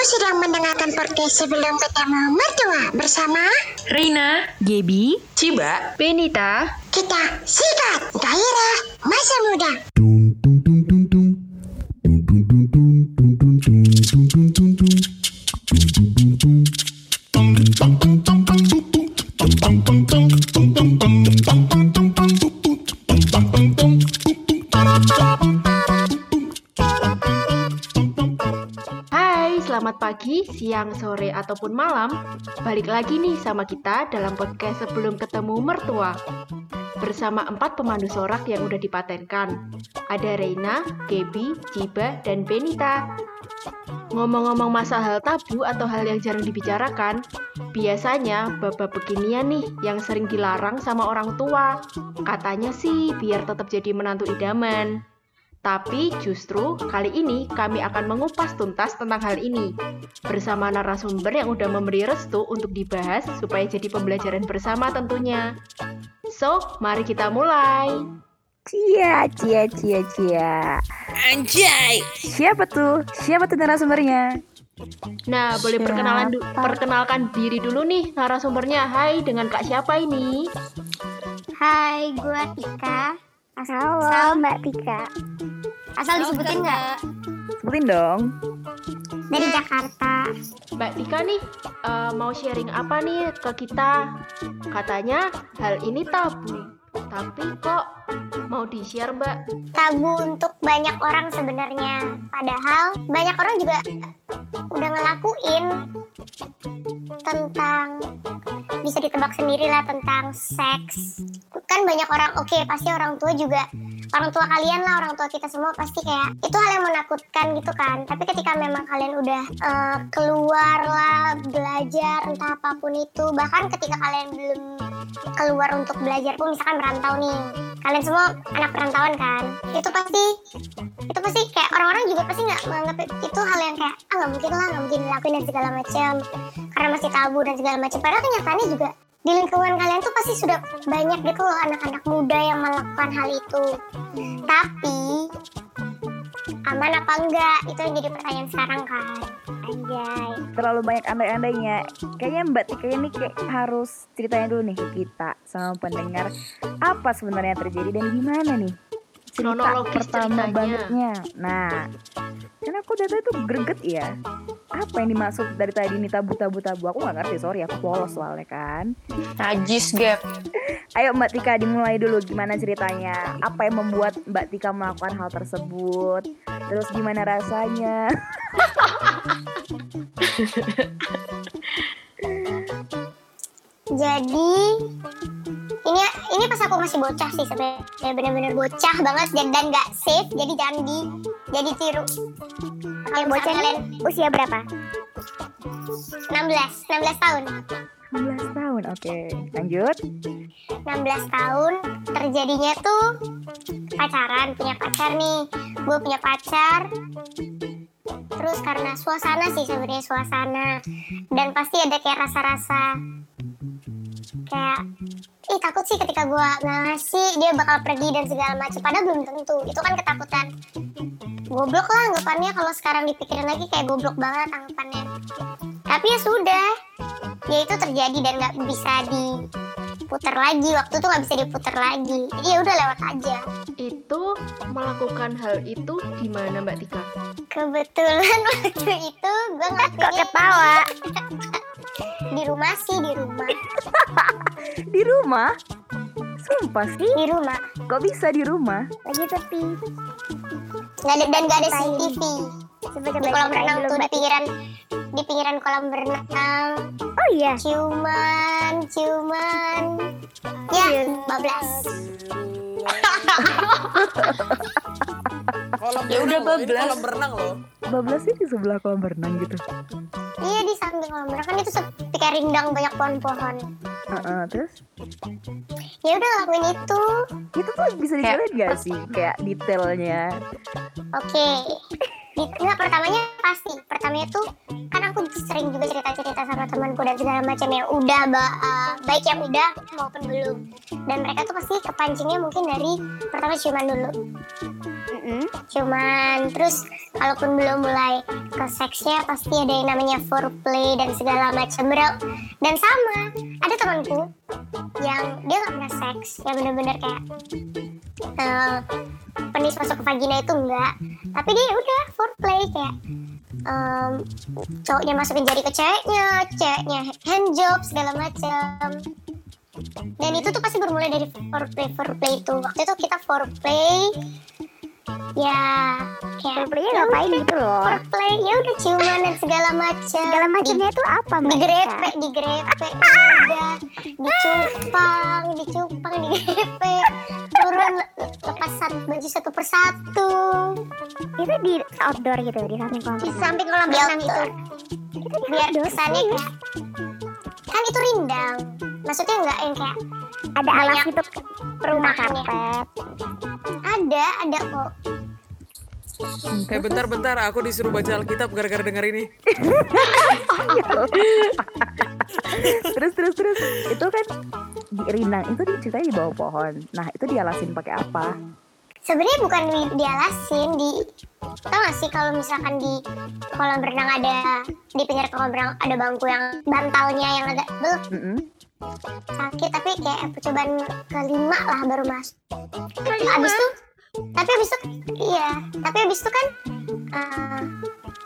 Kamu sedang mendengarkan podcast sebelum ketemu mertua bersama Rina, Gaby, Ciba, Benita, kita sikat gairah masa muda. Siang, sore, ataupun malam. Balik lagi nih sama kita dalam podcast sebelum ketemu mertua. Bersama empat pemandu sorak yang udah dipatenkan. Ada Reina, Gaby, Ciba, dan Benita. Ngomong-ngomong masa hal tabu atau hal yang jarang dibicarakan, biasanya baba beginian nih yang sering dilarang sama orang tua. Katanya sih biar tetap jadi menantu idaman. Tapi justru kali ini kami akan mengupas tuntas tentang hal ini bersama narasumber yang udah memberi restu untuk dibahas supaya jadi pembelajaran bersama tentunya. So, mari kita mulai. Cia, cia, cia, cia. Anjay. Siapa tuh? Siapa tuh narasumbernya? Nah, boleh perkenalan du- perkenalkan diri dulu nih narasumbernya. Hai, dengan Kak siapa ini? Hai, gue Tika. Asal, Halo. Mbak Tika. Asal disebutin nggak? Sebutin dong. Dari Jakarta. Mbak Tika nih eh, mau sharing apa nih ke kita? Katanya hal ini tabu. Tapi kok mau di-share, Mbak? Tabu untuk banyak orang sebenarnya. Padahal banyak orang juga udah ngelakuin tentang bisa ditebak sendiri lah tentang seks. Kan banyak orang, oke pasti orang tua juga orang tua kalian lah orang tua kita semua pasti kayak itu hal yang menakutkan gitu kan. Tapi ketika memang kalian udah eh, keluar lah belajar entah apa pun itu bahkan ketika kalian belum keluar untuk belajar pun misalkan merantau nih kalian semua anak perantauan kan itu pasti itu pasti kayak orang-orang juga pasti nggak menganggap itu hal yang kayak ah nggak mungkin lah nggak mungkin dilakuin dan segala macam karena masih tabu dan segala macam. Padahal kenyataannya juga di lingkungan kalian tuh pasti sudah banyak gitu loh anak-anak muda yang melakukan hal itu tapi aman apa enggak itu yang jadi pertanyaan sekarang kan anjay Terlalu banyak andai-andainya. Kayaknya Mbak Tika ini kayak harus ceritanya dulu nih ke kita sama pendengar apa sebenarnya yang terjadi dan gimana nih cerita Kronologis pertama ceritanya. bangetnya. Nah, kan aku dari tadi tuh greget ya. Apa yang dimaksud dari tadi ini tabu tabu tabu? Aku nggak ngerti, sorry aku polos soalnya kan. Najis, Gap. Ayo Mbak Tika dimulai dulu gimana ceritanya Apa yang membuat Mbak Tika melakukan hal tersebut Terus gimana rasanya jadi ini ini pas aku masih bocah sih sebenarnya. Bener-bener bocah banget dan dan nggak safe jadi jangan di jadi tiru. Kalau bocah kalian. usia berapa? 16 16 tahun. 16 tahun oke. Lanjut. 16 tahun terjadinya tuh pacaran punya pacar nih. Gue punya pacar. Terus karena suasana sih sebenarnya suasana. Dan pasti ada kayak rasa-rasa kayak ih takut sih ketika gue nggak ngasih dia bakal pergi dan segala macam padahal belum tentu. Itu kan ketakutan. Goblok lah anggapannya kalau sekarang dipikirin lagi kayak goblok banget anggapannya. Tapi ya sudah. Ya itu terjadi dan nggak bisa diputar lagi. Waktu tuh nggak bisa diputar lagi. Jadi ya udah lewat aja. Itu melakukan hal itu di mana Mbak Tika? kebetulan waktu itu gue ngelakuinnya ketawa di rumah sih di rumah. Di rumah? Sumpah sih. Di rumah. Kok bisa di rumah? Lagi sepi nggak ada dan nggak ada CCTV di kolam renang tuh di pinggiran di pinggiran kolam renang. Oh iya. Ciuman ciuman. Ya bablas Kolam Ya udah, berenang bablas. Kolam berenang loh. Bablas sih di sebelah kolam berenang gitu. Iya di samping kolam renang kan itu sepi kayak rindang banyak pohon-pohon. Heeh, Terus? Ya udah lakuin itu. Itu tuh bisa diceritain gak sih? Kayak detailnya. Oke. Di, enggak pertamanya pasti. Pertamanya tuh kan aku sering juga cerita-cerita sama temanku dan segala macam yang udah ba- uh, baik yang udah maupun belum. Dan mereka tuh pasti kepancingnya mungkin dari pertama ciuman dulu. Mm-mm. cuman terus kalaupun belum mulai ke seksnya pasti ada yang namanya foreplay dan segala macam bro dan sama ada temanku yang dia nggak pernah seks yang bener-bener kayak eh, penis masuk ke vagina itu enggak. Tapi dia udah foreplay kayak em, cowoknya masukin jari ke ceweknya ceweknya handjob segala macam dan itu tuh pasti bermula dari foreplay foreplay itu. Waktu itu kita foreplay ya ya ngapain udah, gitu loh? foreplay ya udah ciuman dan segala macam Segala macamnya itu apa digrepe digrepe udah dicupang dicupang digrepe turun lepas satu baju satu persatu. Itu di outdoor gitu di samping kolam di samping kolam renang itu. Biar kesannya kayak kan itu rindang. Maksudnya nggak yang kayak Ada alas itu perumahannya karpet. Ada ada kok Eh bentar-bentar, aku disuruh baca Alkitab gara-gara denger ini. terus terus terus itu kan di Rindang itu di- ceritanya di bawah pohon. Nah itu dialasin pakai apa? sebenarnya bukan di, dialasin di tau gak sih kalau misalkan di kolam renang ada di pinggir kolam renang ada bangku yang bantalnya yang agak belum Mm-mm. sakit tapi kayak percobaan kelima lah baru masuk abis itu tapi abis itu iya. Tapi abis itu kan eh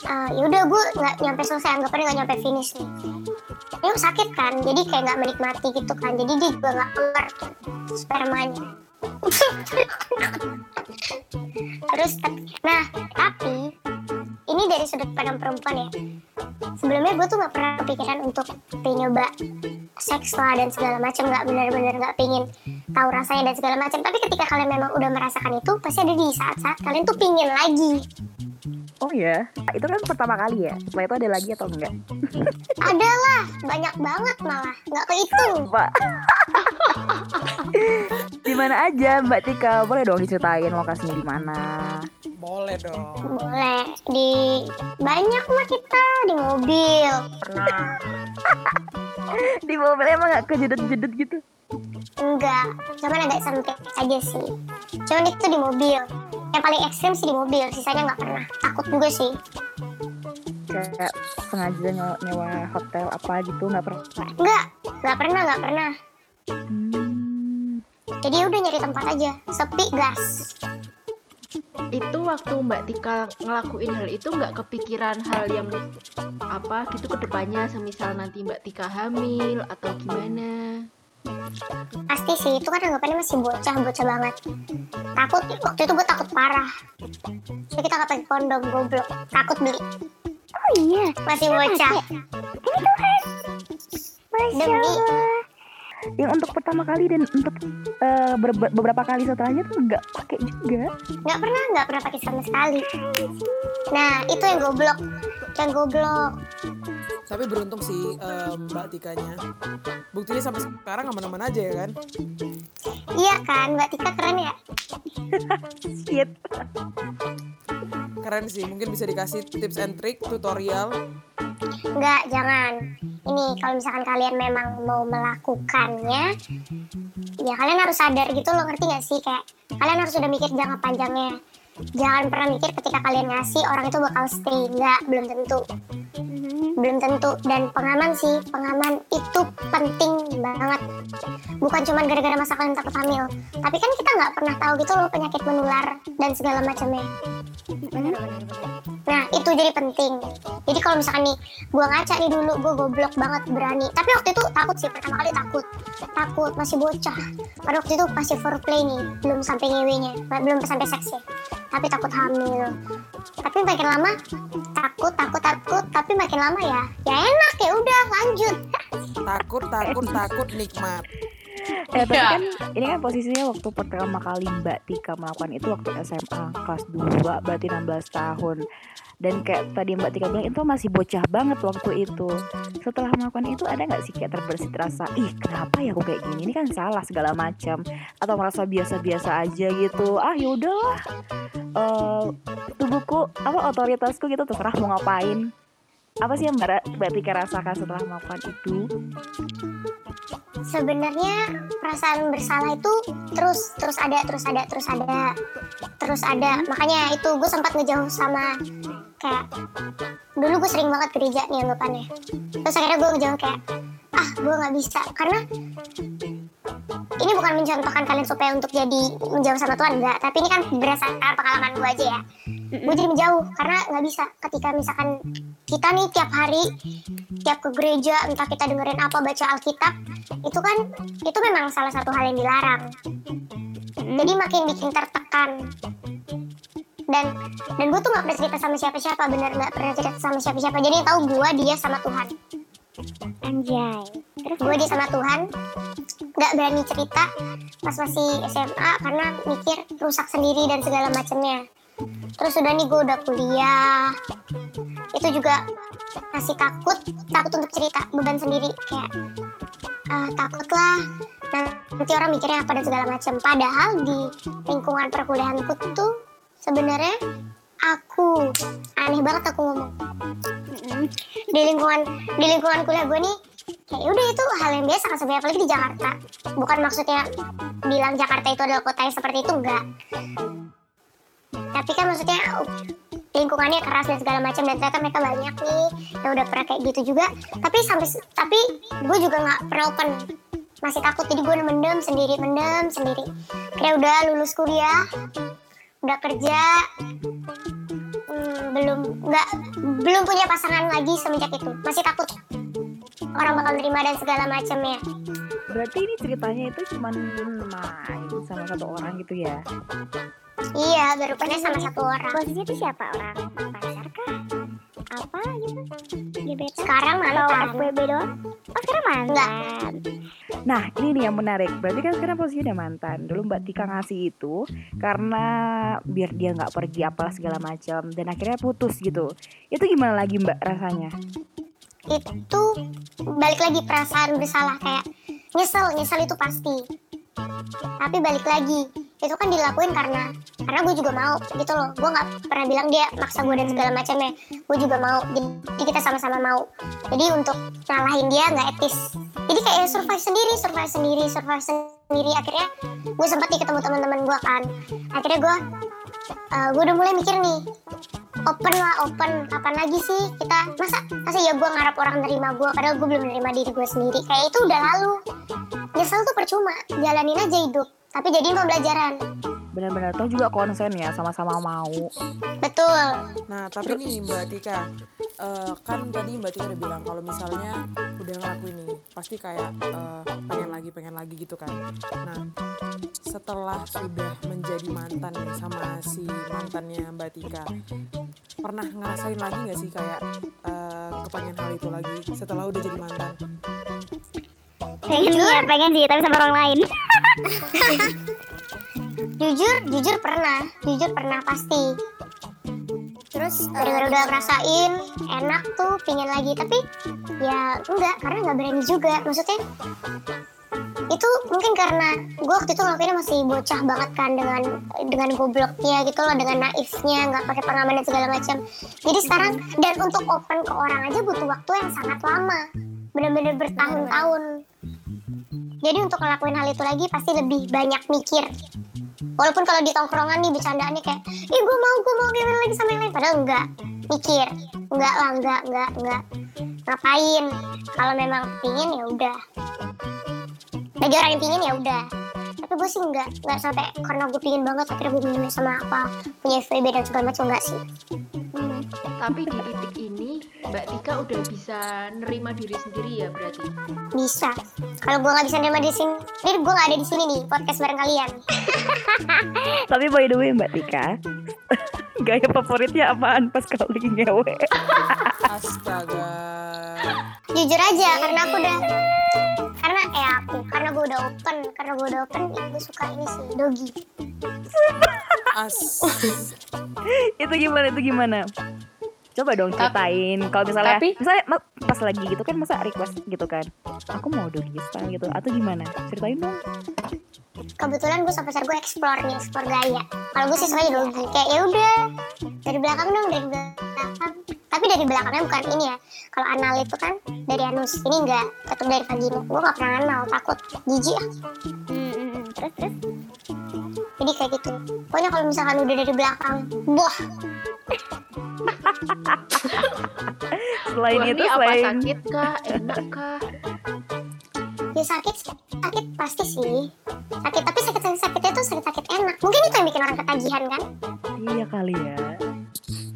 eh, ya udah gue nggak nyampe selesai. Anggapannya nggak nyampe finish nih. Ini sakit kan. Jadi kayak nggak menikmati gitu kan. Jadi dia juga nggak keluar tuh spermanya. Terus tapi- nah tapi ini dari sudut pandang perempuan ya sebelumnya gue tuh nggak pernah kepikiran untuk pengen nyoba seks lah dan segala macam nggak benar-benar nggak pengen tahu rasanya dan segala macam tapi ketika kalian memang udah merasakan itu pasti ada di saat-saat kalian tuh pingin lagi Oh ya, itu kan pertama kali ya. Setelah itu ada lagi atau enggak? ada lah banyak banget malah nggak kehitung Mbak. di mana aja Mbak Tika? Boleh dong diceritain lokasinya di mana? Boleh dong. boleh. Di banyak mah kita di mobil. Pernah. Di mobil emang gak kejedut-jedut gitu? enggak. Cuman agak sempit aja sih. Cuman itu di mobil. Yang paling ekstrim sih di mobil. Sisanya nggak pernah. Takut juga sih. Kayak sengaja nyewa, nyewa hotel apa gitu nggak pernah? enggak. Nggak pernah nggak pernah. Hmm. jadi udah nyari tempat aja. Sepi gas Itu waktu Mbak Tika ngelakuin hal itu nggak kepikiran hal yang apa gitu ke depannya semisal nanti Mbak Tika hamil atau gimana? pasti sih itu kan anggapannya masih bocah bocah banget. Takut waktu itu gue takut parah. Jadi kita nggak pakai kondom goblok. Takut beli. Oh iya, masih bocah. Masya Demi. Yang untuk pertama kali dan untuk eh, ber- beberapa kali setelahnya tuh nggak pakai juga. nggak pernah nggak pernah pakai sama sekali nah itu yang goblok yang goblok Tapi beruntung sih em, Mbak Tikanya. Buktinya sampai sekarang aman-aman aja ya kan? iya kan mbak Tika keren ya Shit. Keren sih. Mungkin bisa dikasih tips and trick, tutorial. Enggak, jangan. Ini kalau misalkan kalian memang mau melakukannya, ya kalian harus sadar gitu loh, ngerti gak sih? Kayak kalian harus udah mikir jangka panjangnya. Jangan pernah mikir ketika kalian ngasih orang itu bakal stay. Enggak, belum tentu. Belum tentu. Dan pengaman sih, pengaman itu penting banget. Bukan cuma gara-gara masa kalian takut hamil. Tapi kan kita nggak pernah tahu gitu loh penyakit menular dan segala macamnya. Nah, itu jadi penting. Jadi kalau misalkan nih, gua ngaca nih dulu, gua goblok banget berani. Tapi waktu itu takut sih, pertama kali takut. Takut, masih bocah. Pada waktu itu masih foreplay nih, belum sampai ngewenya, belum sampai seks ya. Tapi takut hamil. Tapi makin lama, takut, takut, takut. Tapi makin lama ya, ya enak ya udah lanjut. Takut, takut, takut, nikmat. Ya, tapi kan ini kan posisinya waktu pertama kali Mbak Tika melakukan itu waktu SMA kelas 2 berarti 16 tahun. Dan kayak tadi Mbak Tika bilang itu masih bocah banget waktu itu. Setelah melakukan itu ada nggak sih kayak terbersit rasa, ih kenapa ya aku kayak gini? Ini kan salah segala macam. Atau merasa biasa-biasa aja gitu. Ah yaudahlah. Eh tubuhku apa otoritasku gitu terserah mau ngapain. Apa sih yang Mbak Tika rasakan setelah melakukan itu? Sebenarnya perasaan bersalah itu terus terus ada terus ada terus ada terus ada. Makanya itu gue sempat ngejauh sama kayak dulu gue sering banget gereja nih anggapannya terus akhirnya gue ngejauh kayak ah gue nggak bisa. Karena ini bukan mencontohkan kalian supaya untuk jadi menjauh sama Tuhan enggak. Tapi ini kan berdasarkan pengalaman gue aja ya. Gue jadi menjauh karena nggak bisa. Ketika misalkan kita nih tiap hari tiap ke gereja entah kita dengerin apa baca Alkitab itu kan itu memang salah satu hal yang dilarang. Jadi makin bikin tertekan. Dan dan gue tuh nggak pernah cerita sama siapa-siapa bener nggak pernah cerita sama siapa-siapa. Jadi yang tahu gue dia sama Tuhan. Anjay. Terus gue dia sama Tuhan nggak berani cerita pas masih SMA karena mikir rusak sendiri dan segala macamnya terus udah nih gue udah kuliah. Itu juga masih takut takut untuk cerita beban sendiri. Kayak ah, takut lah. Nanti orang mikirnya apa dan segala macam. Padahal di lingkungan perkuliahanku tuh sebenarnya aku aneh banget aku ngomong. Di lingkungan di lingkungan kuliah gue nih kayak "Ya udah itu hal yang biasa kan sebenarnya apalagi di Jakarta. Bukan maksudnya bilang Jakarta itu adalah kota yang seperti itu enggak tapi kan maksudnya uh, lingkungannya keras dan segala macam dan ternyata mereka banyak nih yang udah pernah kayak gitu juga. Tapi sampai tapi gue juga nggak pernah open. Masih takut jadi gue mendem sendiri mendem sendiri. Kayak udah lulus kuliah udah kerja hmm, belum nggak belum punya pasangan lagi semenjak itu. Masih takut orang bakal nerima dan segala macamnya. Berarti ini ceritanya itu cuma main sama satu orang gitu ya? Iya baru pernah sama satu orang posisinya itu siapa orang pacar kah? Apa gitu? Gebetan? sekarang Atau mantan FWB doang? Oh sekarang mantan. Nah, ini nih yang menarik. Berarti kan sekarang posisinya udah mantan. Dulu Mbak Tika ngasih itu karena biar dia nggak pergi apalah segala macam dan akhirnya putus gitu. Itu gimana lagi Mbak rasanya? itu balik lagi perasaan bersalah kayak nyesel nyesel itu pasti tapi balik lagi itu kan dilakuin karena karena gue juga mau gitu loh. Gue nggak pernah bilang dia maksa gue dan segala macamnya. Gue juga mau. Jadi kita sama-sama mau. Jadi untuk ngalahin dia nggak etis. Jadi kayak survive sendiri survive sendiri survive sendiri. Akhirnya gue sempat nih ketemu teman-teman gue kan. Akhirnya gue eh, gue udah mulai mikir nih open lah open. Kapan lagi sih kita masa masa ya gue ngarap orang nerima gue padahal gue belum nerima diri gue sendiri. Kayak itu udah lalu. Nyesel tuh percuma. Jalanin aja hidup tapi jadiin pembelajaran Benar-benar tahu juga konsen ya sama-sama mau. betul Nah, tapi nih Mbak Tika, eh, kan tadi Mbak Tika udah bilang kalau misalnya udah ngelakuin ini, pasti kayak eh, pengen lagi, pengen lagi gitu kan. Nah, setelah sudah menjadi mantan nih sama si mantannya Mbak Tika, pernah ngerasain lagi nggak sih kayak eh, kepengen hal itu lagi setelah udah jadi mantan? Pengen ya, pengen sih, tapi sama orang lain. jujur jujur pernah. Jujur pernah pasti. Terus gara-gara udah ngerasain enak tuh pingin lagi. Tapi ya enggak karena nggak berani juga. Maksudnya itu mungkin karena gue waktu itu ngelakuinnya masih bocah banget kan dengan dengan gobloknya gitu loh dengan naifnya nggak pakai pengaman dan segala macam. Jadi sekarang dan untuk open ke orang aja butuh waktu yang sangat lama bener-bener bertahun-tahun. Jadi untuk ngelakuin hal itu lagi pasti lebih banyak mikir. Walaupun kalau di tongkrongan nih bercandaannya kayak ih gue mau gue mau gimana lagi sama yang lain. Padahal enggak. Mikir. Enggak lah enggak enggak enggak. Ngapain? Kalau memang pingin ya udah. Bagi orang yang pingin ya udah tapi gue sih enggak enggak sampai karena gue pingin banget akhirnya gue minum sama apa punya FWB dan segala macam enggak sih Tapi di titik ini Mbak Tika udah bisa nerima diri sendiri ya berarti. bisa kalau gue nggak bisa nerima di sini gue nggak ada di sini nih podcast bareng kalian Tapi by the way Mbak Tika, gaya favoritnya apaan pas kalau lagi ngewe? Astaga. jujur aja karena aku udah udah open karena gue udah open gue suka ini sih dogi As. itu gimana itu gimana? Coba dong ceritain kalau misalnya tapi- misalnya pas lagi gitu kan masa request gitu kan. Aku mau doggy style gitu atau gimana? Ceritain dong. kebetulan gue sama pacar gue explore nih explore gaya kalau gue sih sukanya dogi kayak ya udah dari belakang dong dari belakang tapi dari belakangnya bukan ini ya. Kalau anal itu kan dari anus. Ini enggak tetap dari vagina gue nggak pernah anal takut jijik ah Hmm. Terus terus. jadi kayak gitu. Pokoknya kalau misalkan udah dari belakang boh Selain Wah, itu ini apa? selain sakit kah? Enak kah? ya sakit sakit pasti sih. Sakit tapi sakit sakit sakitnya tuh sakit sakit enak. Mungkin itu yang bikin orang ketagihan kan? Iya kali ya.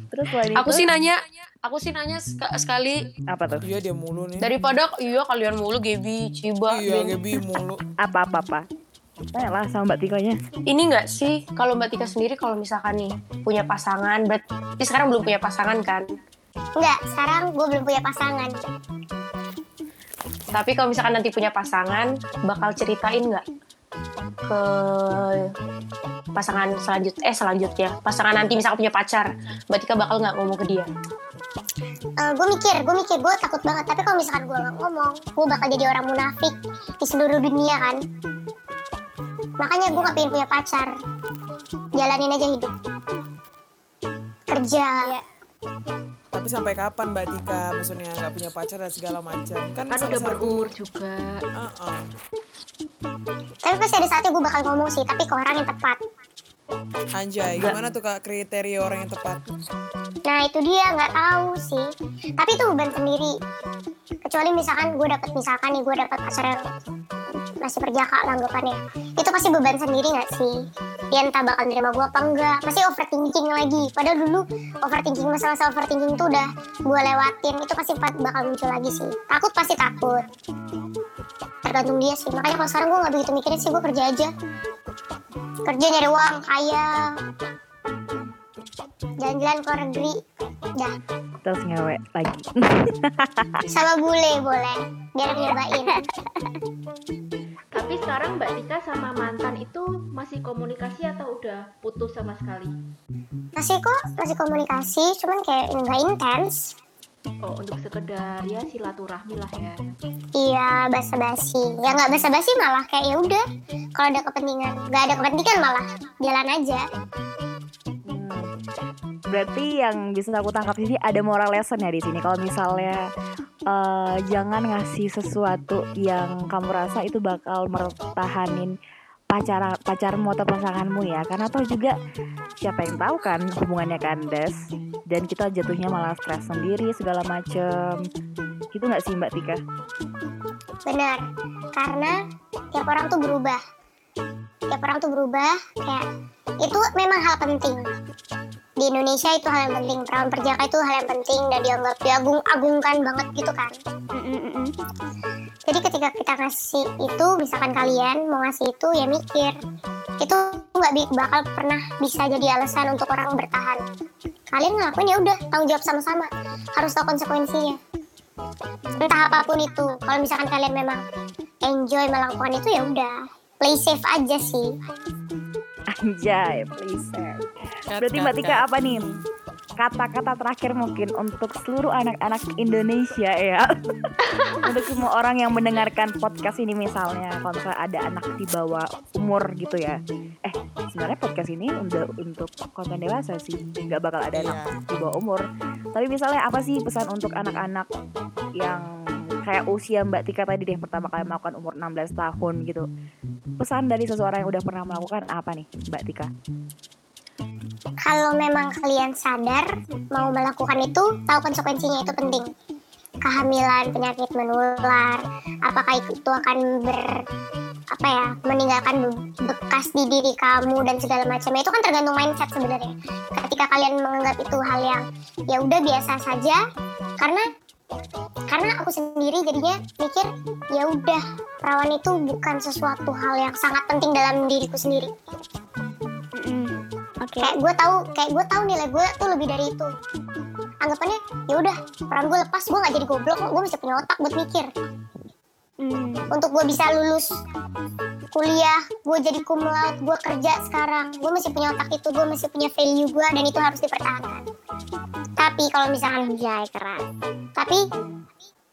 Terus selain Aku itu? sih nanya, aku sih nanya sek- sekali apa tuh? Iya dia mulu nih. daripada iya kalian mulu Gaby, Ciba, Iya Ben. Gaby mulu. Apa apa apa? Tanya lah sama Mbak Tikonya. Ini nggak sih kalau Mbak Tika sendiri kalau misalkan nih punya pasangan, berarti sekarang belum punya pasangan kan? enggak sekarang gue belum punya pasangan Tapi kalau misalkan nanti punya pasangan, bakal ceritain nggak ke pasangan selanjut eh selanjutnya pasangan nanti misalkan punya pacar Mbak Tika bakal nggak ngomong ke dia gue mikir gue mikir gue takut banget tapi kalau misalkan gue nggak ngomong gue bakal jadi orang munafik di seluruh dunia kan makanya gue gak pengen punya pacar jalanin aja hidup kerja Tapi sampai kapan Mbak Tika maksudnya nggak punya pacar dan segala macam? Kan, Kan udah berumur juga. Uh-uh. tapi pasti ada saatnya gue bakal ngomong sih tapi ke orang yang tepat Anjay, gimana tuh kak kriteria orang yang tepat? Nah itu dia nggak tahu sih. Tapi itu beban sendiri. Kecuali misalkan gue dapet misalkan nih gue dapet pacar yang masih perjaka lah anggapannya. Itu pasti beban sendiri nggak sih? Dia entah bakal nerima gue apa enggak pasti overthinking lagi. Padahal dulu overthinking masalah-masalah overthinking itu udah gue lewatin. Itu pasti pa- bakal muncul lagi sih. Takut pasti takut. Tergantung dia sih. Makanya kalau sekarang gue nggak begitu mikirin sih gue kerja aja. Kerja nyari uang kaya jalan-jalan ke luar negeri dah Terus ngewe lagi. sama bule boleh biar nyobain Tapi sekarang Mbak Tika sama mantan itu masih komunikasi atau udah putus sama sekali? masih kok masih komunikasi cuman kayak nggak intens Oh, untuk sekedar ya silaturahmi lah ya. iya basa-basi ya nggak basa-basi malah kayak ya udah kalau ada kepentingan nggak ada kepentingan malah jalan aja Hmm. Berarti yang bisa aku tangkap sini ada moral lesson ya di sini. Kalau misalnya eh, jangan ngasih sesuatu yang kamu rasa itu bakal mertahanin pacar pacarmu atau pasanganmu ya. Karena toh juga siapa yang tahu kan hubungannya kandas dan kita jatuhnya malah stres sendiri segala macem. Itu nggak sih Mbak Tika? benar karena tiap orang tuh berubah tiap orang tuh berubah kayak itu memang hal penting di Indonesia itu hal yang penting. Perawan perjaka itu hal yang penting dan dianggap diagung-agungkan banget gitu kan. Jadi ketika kita ngasih itu misalkan kalian mau ngasih itu ya mikir itu nggak bakal pernah bisa jadi alasan untuk orang bertahan. Kalian ngelakuin ya udah tanggung jawab sama-sama. Harus tahu konsekuensinya. Entah apa pun itu. Kalau misalkan kalian memang enjoy melakukan itu ya udah. Play safe aja sih Anjay, please. Berarti kat, Mbak Tika apa nih? Kata-kata terakhir mungkin untuk seluruh anak-anak Indonesia ya. untuk semua orang yang mendengarkan podcast ini misalnya, kalau misalnya ada anak di bawah umur gitu ya. Eh, sebenarnya podcast ini udah untuk konten dewasa sih, nggak bakal ada anak Iya. di bawah umur. Tapi misalnya apa sih pesan untuk anak-anak yang kayak usia Mbak Tika tadi deh pertama kali melakukan umur 16 tahun gitu. Pesan dari seseorang yang udah pernah melakukan apa nih Mbak Tika? kalau memang kalian sadar mau melakukan itu tahu konsekuensinya itu penting kehamilan penyakit menular apakah itu akan ber apa ya meninggalkan be- bekas di diri kamu dan segala macamnya itu kan tergantung mindset sebenarnya ketika kalian menganggap itu hal yang ya udah biasa saja karena karena aku sendiri jadinya mikir ya udah perawan itu bukan sesuatu hal yang sangat penting dalam diriku sendiri. Oke. kayak gue tahu kayak gue tahu nilai gue tuh lebih dari itu. Anggapannya ya udah peran gue lepas gue nggak jadi goblok gue masih punya otak buat mikir. Hmm. untuk gue bisa lulus kuliah gue jadi cum laude gue kerja sekarang gue masih punya otak itu gue masih punya value gue dan itu harus dipertahankan tapi kalau misalkan Anjay keras. tapi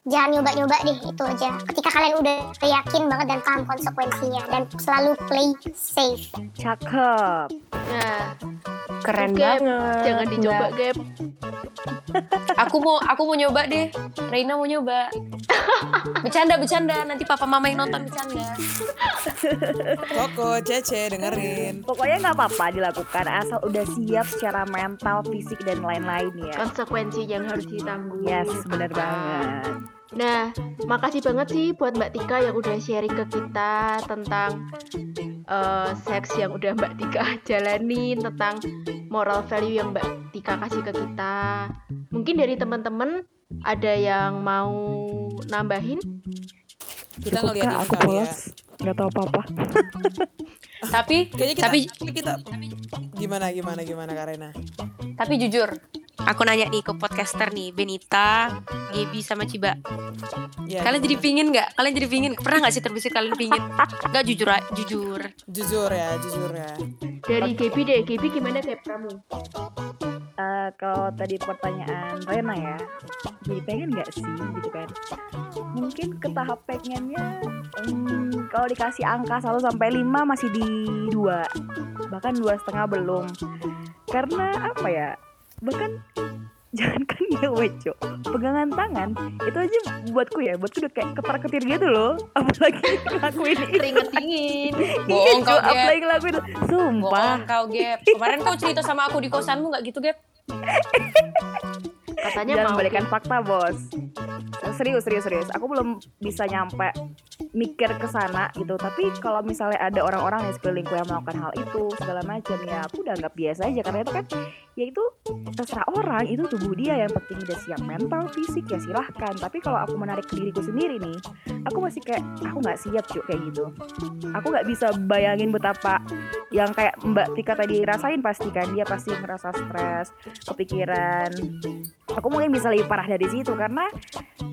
jangan nyoba-nyoba deh itu aja ketika kalian udah yakin banget dan paham konsekuensinya dan selalu play safe Cakep. Nah, Keren Gap, banget. Jangan dicoba, Mbak. Gap. Aku mau aku mau nyoba deh. Reina mau nyoba. bercanda bercanda. Nanti papa mama yang nonton bercanda. Koko, Cece, dengerin. Pokoknya nggak apa-apa dilakukan asal udah siap secara mental, fisik dan lain-lain ya. Konsekuensi yang harus ditanggung. Yes, benar banget. Nah, makasih banget sih buat Mbak Tika yang udah sharing ke kita tentang eh, seks yang udah Mbak Tika jalanin, tentang moral value yang Mbak Tika kasih ke kita. Mungkin dari teman-teman ada yang mau nambahin? Kita Cukup ngeliat aku kali ya. polos. Nggak tahu apa-apa. Tapi Kayaknya kita, tapi kita gimana gimana gimana Karena? tapi jujur. Aku nanya nih ke podcaster nih, Benita, Gaby sama Ciba. Ya, Kalian jadi pingin nggak? Kalian jadi pingin? Pernah nggak sih terbesit kalian pingin? Nggak jujur, jujur. jujur ya, jujur ya. Dari Gaby deh, Gaby gimana Gap kamu? Eh, kalau tadi pertanyaan Rena ya, jadi pengen nggak sih gitu kan? Mungkin ke tahap pengennya, hmm, kalau dikasih angka 1 sampai 5 masih di dua, bahkan dua setengah belum. Karena apa ya? Bahkan jangankan ngewe cok pegangan tangan itu aja buatku ya buatku udah kayak ketar ketir gitu loh. Apalagi ngelakuin itu Keringet dingin. Bohong Iya, kau, Cok, Gap. apalagi ngelakuin itu. Sumpah. Bohong kau, Gap. Kemarin kau cerita sama aku di kosanmu nggak gitu, Gap? Katanya Jangan mau balikan fakta bos. Serius serius serius. Aku belum bisa nyampe mikir ke sana gitu. Tapi kalau misalnya ada orang-orang di sekelilingku yang melakukan hal itu segala macam ya aku udah anggap biasa aja. Karena itu kan ya itu terserah orang itu tubuh dia yang penting udah siap mental fisik ya silahkan. Tapi kalau aku menarik ke diriku sendiri nih aku masih kayak aku nggak siap cuy kayak gitu. Aku nggak bisa bayangin betapa yang kayak Mbak Tika tadi rasain pasti kan dia pasti ngerasa stres kepikiran. Aku mungkin bisa lebih parah dari situ karena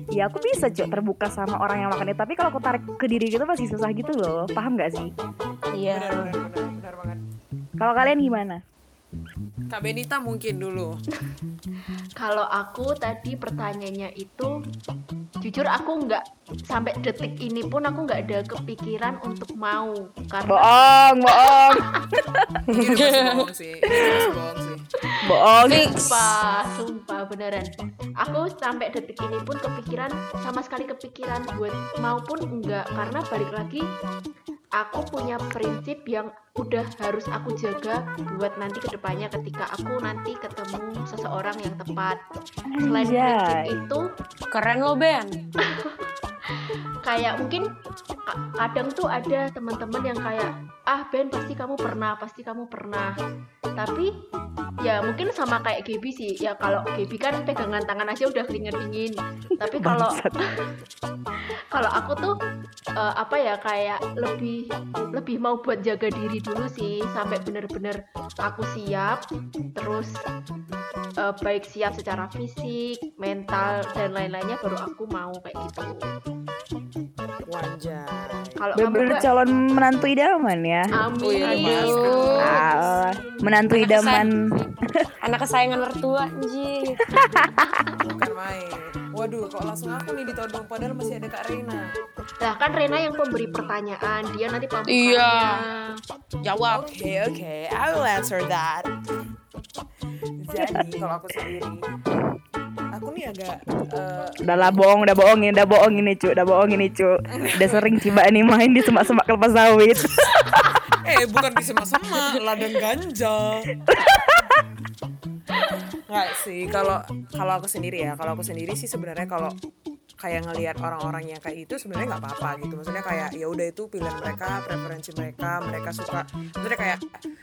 ya aku bisa cok terbuka sama orang yang melakukan itu. Tapi kalau aku tarik ke diri gitu masih susah gitu loh paham nggak sih? Iya. Benar, benar, benar, benar banget. kalau kalian gimana Kak Benita mungkin dulu. Kalau aku tadi pertanyaannya itu jujur aku nggak sampai detik ini pun aku nggak ada kepikiran untuk mau karena bohong bohong Ini masih bohong sih. Bohong sih. bohong sumpah sumpah beneran aku sampai detik ini pun kepikiran sama sekali kepikiran buat mau pun enggak karena balik lagi aku punya prinsip yang udah harus aku jaga buat nanti ke depannya ketika aku nanti ketemu seseorang yang tepat selain prinsip Anjay. itu Keren lo, Ben. kayak mungkin ka- kadang tuh ada teman-teman yang kayak ah Ben pasti kamu pernah pasti kamu pernah. Tapi ya mungkin sama kayak Gaby sih. Ya kalau Gaby kan pegangan tangan aja udah keringet dingin tapi kalau kalau aku tuh eh, apa ya kayak lebih lebih mau buat jaga diri dulu sih. Sampai bener-bener aku siap terus eh, baik siap secara fisik mental dan lain-lainnya baru aku mau kayak gitu Wanjay. kalau kamu bener calon menantu idaman ya amin Aduh. Ah, menantu Anak idaman Anak kesayangan mertua, anjir. Bukan main. Waduh, kok langsung aku nih ditodong padahal masih ada Kak Reina. Lah kan Rena yang pemberi pertanyaan, dia nanti pembukaannya. Iya. Jawab. Oke, oke. I will answer that. Jadi, kalau aku sendiri, aku nih agak eh, udah lah bohong udah bohong ini udah bohong ini cu udah bohong ini cu udah sering coba nih main di semak-semak kelapa sawit eh bukan di semak-semak, ladang ganja. Nggak sih, kalau kalau aku sendiri ya, kalau aku sendiri sih sebenarnya kalau kayak ngelihat orang-orang yang kayak itu sebenarnya nggak apa-apa gitu. Maksudnya kayak ya udah itu pilihan mereka, preferensi mereka, mereka suka. Maksudnya kayak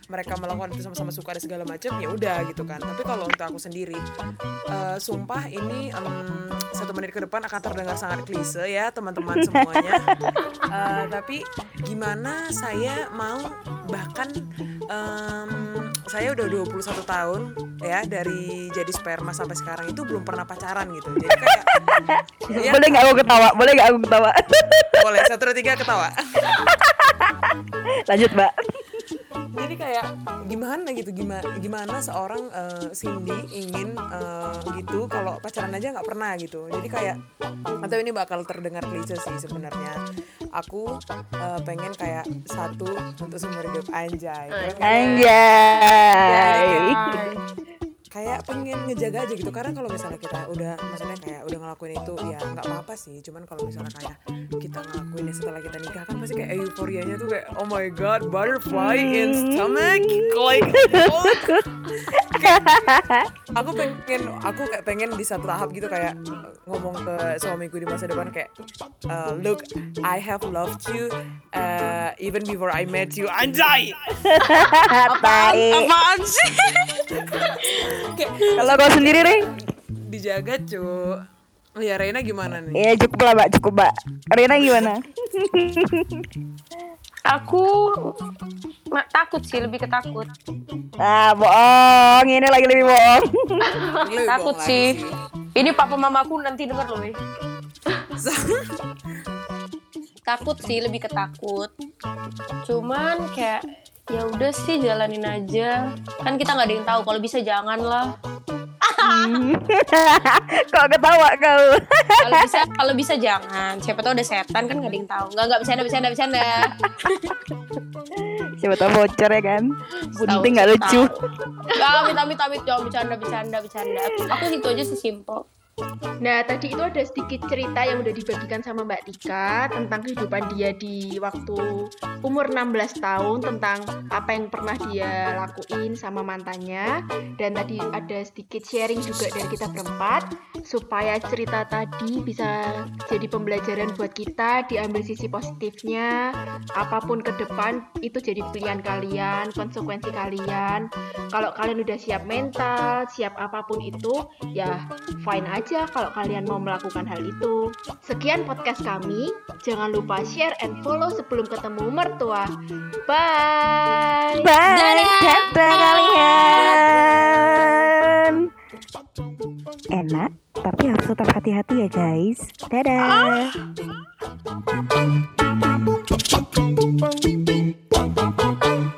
mereka melakukan itu sama-sama suka dan segala macam ya udah gitu kan. Tapi kalau untuk aku sendiri, eh, sumpah ini em, satu menit ke depan akan terdengar sangat klise ya teman-teman semuanya. Eh, tapi gimana saya mau bahkan em, saya udah 21 tahun ya dari jadi sperma sampai sekarang itu belum pernah pacaran gitu. Jadi kayak ya, boleh nggak aku ketawa? Boleh nggak aku ketawa? Boleh satu dua tiga ketawa. lanjut mbak. Jadi kayak gimana gitu? Gimana gimana seorang eh, Cindy ingin eh, gitu kalau pacaran aja nggak pernah gitu? Jadi kayak atau ini bakal terdengar klise sih sebenarnya. Aku eh, pengen kayak satu untuk seumur hidup. Anjay. Nggak ya? Anjay. Kayak pengen ngejaga aja gitu. Karena kalau misalnya kita udah maksudnya kayak udah ngelakuin itu ya nggak apa-apa sih. Cuman kalau misalnya kayak kita ngelakuinnya setelah kita nikah kan pasti kayak euforianya tuh kayak oh my god butterfly in stomach like oh. Aku pengen aku kayak pengen di satu tahap gitu kayak ngomong ke suamiku di masa depan kayak uh, look I have loved you uh, even before I met you. Anjay! Tai. Apaan sih? Kalau kau sendiri, Ring? dijaga cu ya Reina gimana nih Ya cukup lah, Mbak. Cukup, Mbak. Rina gimana? Aku ma- takut sih, lebih ketakut. Ah, bohong. Ini lagi lebih bohong. Lu takut bohong sih. lagi Ini papa mamaku nanti denger loh. eh. takut sih, lebih ketakut. Cuman kayak ya udah sih jalanin aja. Kan kita nggak ada yang tahu. Kalau bisa jangan lah. Kok ketawa kau? Kalau bisa kalau bisa jangan. Siapa tahu ada setan kan nggak ada yang tahu. Nggak nggak bercanda bercanda bercanda. Siapa tahu bocor ya kan? Bunting nggak lucu. Nggak amit amit amit jangan bercanda bercanda bercanda. Aku itu aja sih simple. Nah, tadi itu ada sedikit cerita yang udah dibagikan sama Mbak Tika tentang kehidupan dia di waktu umur 16 tahun, tentang apa yang pernah dia lakuin sama mantannya. Dan tadi ada sedikit sharing juga dari kita berempat, supaya cerita tadi bisa jadi pembelajaran buat kita, diambil sisi positifnya, apa pun ke depan itu jadi pilihan kalian, konsekuensi kalian. Kalau kalian udah siap mental, siap apa pun itu, ya fine aja kalau kalian mau melakukan hal itu. Sekian podcast kami. Jangan lupa share and follow sebelum ketemu mertua. Bye. Bye, kata kalian. Enak, tapi harus tetap hati-hati ya guys. Dadah. Bum,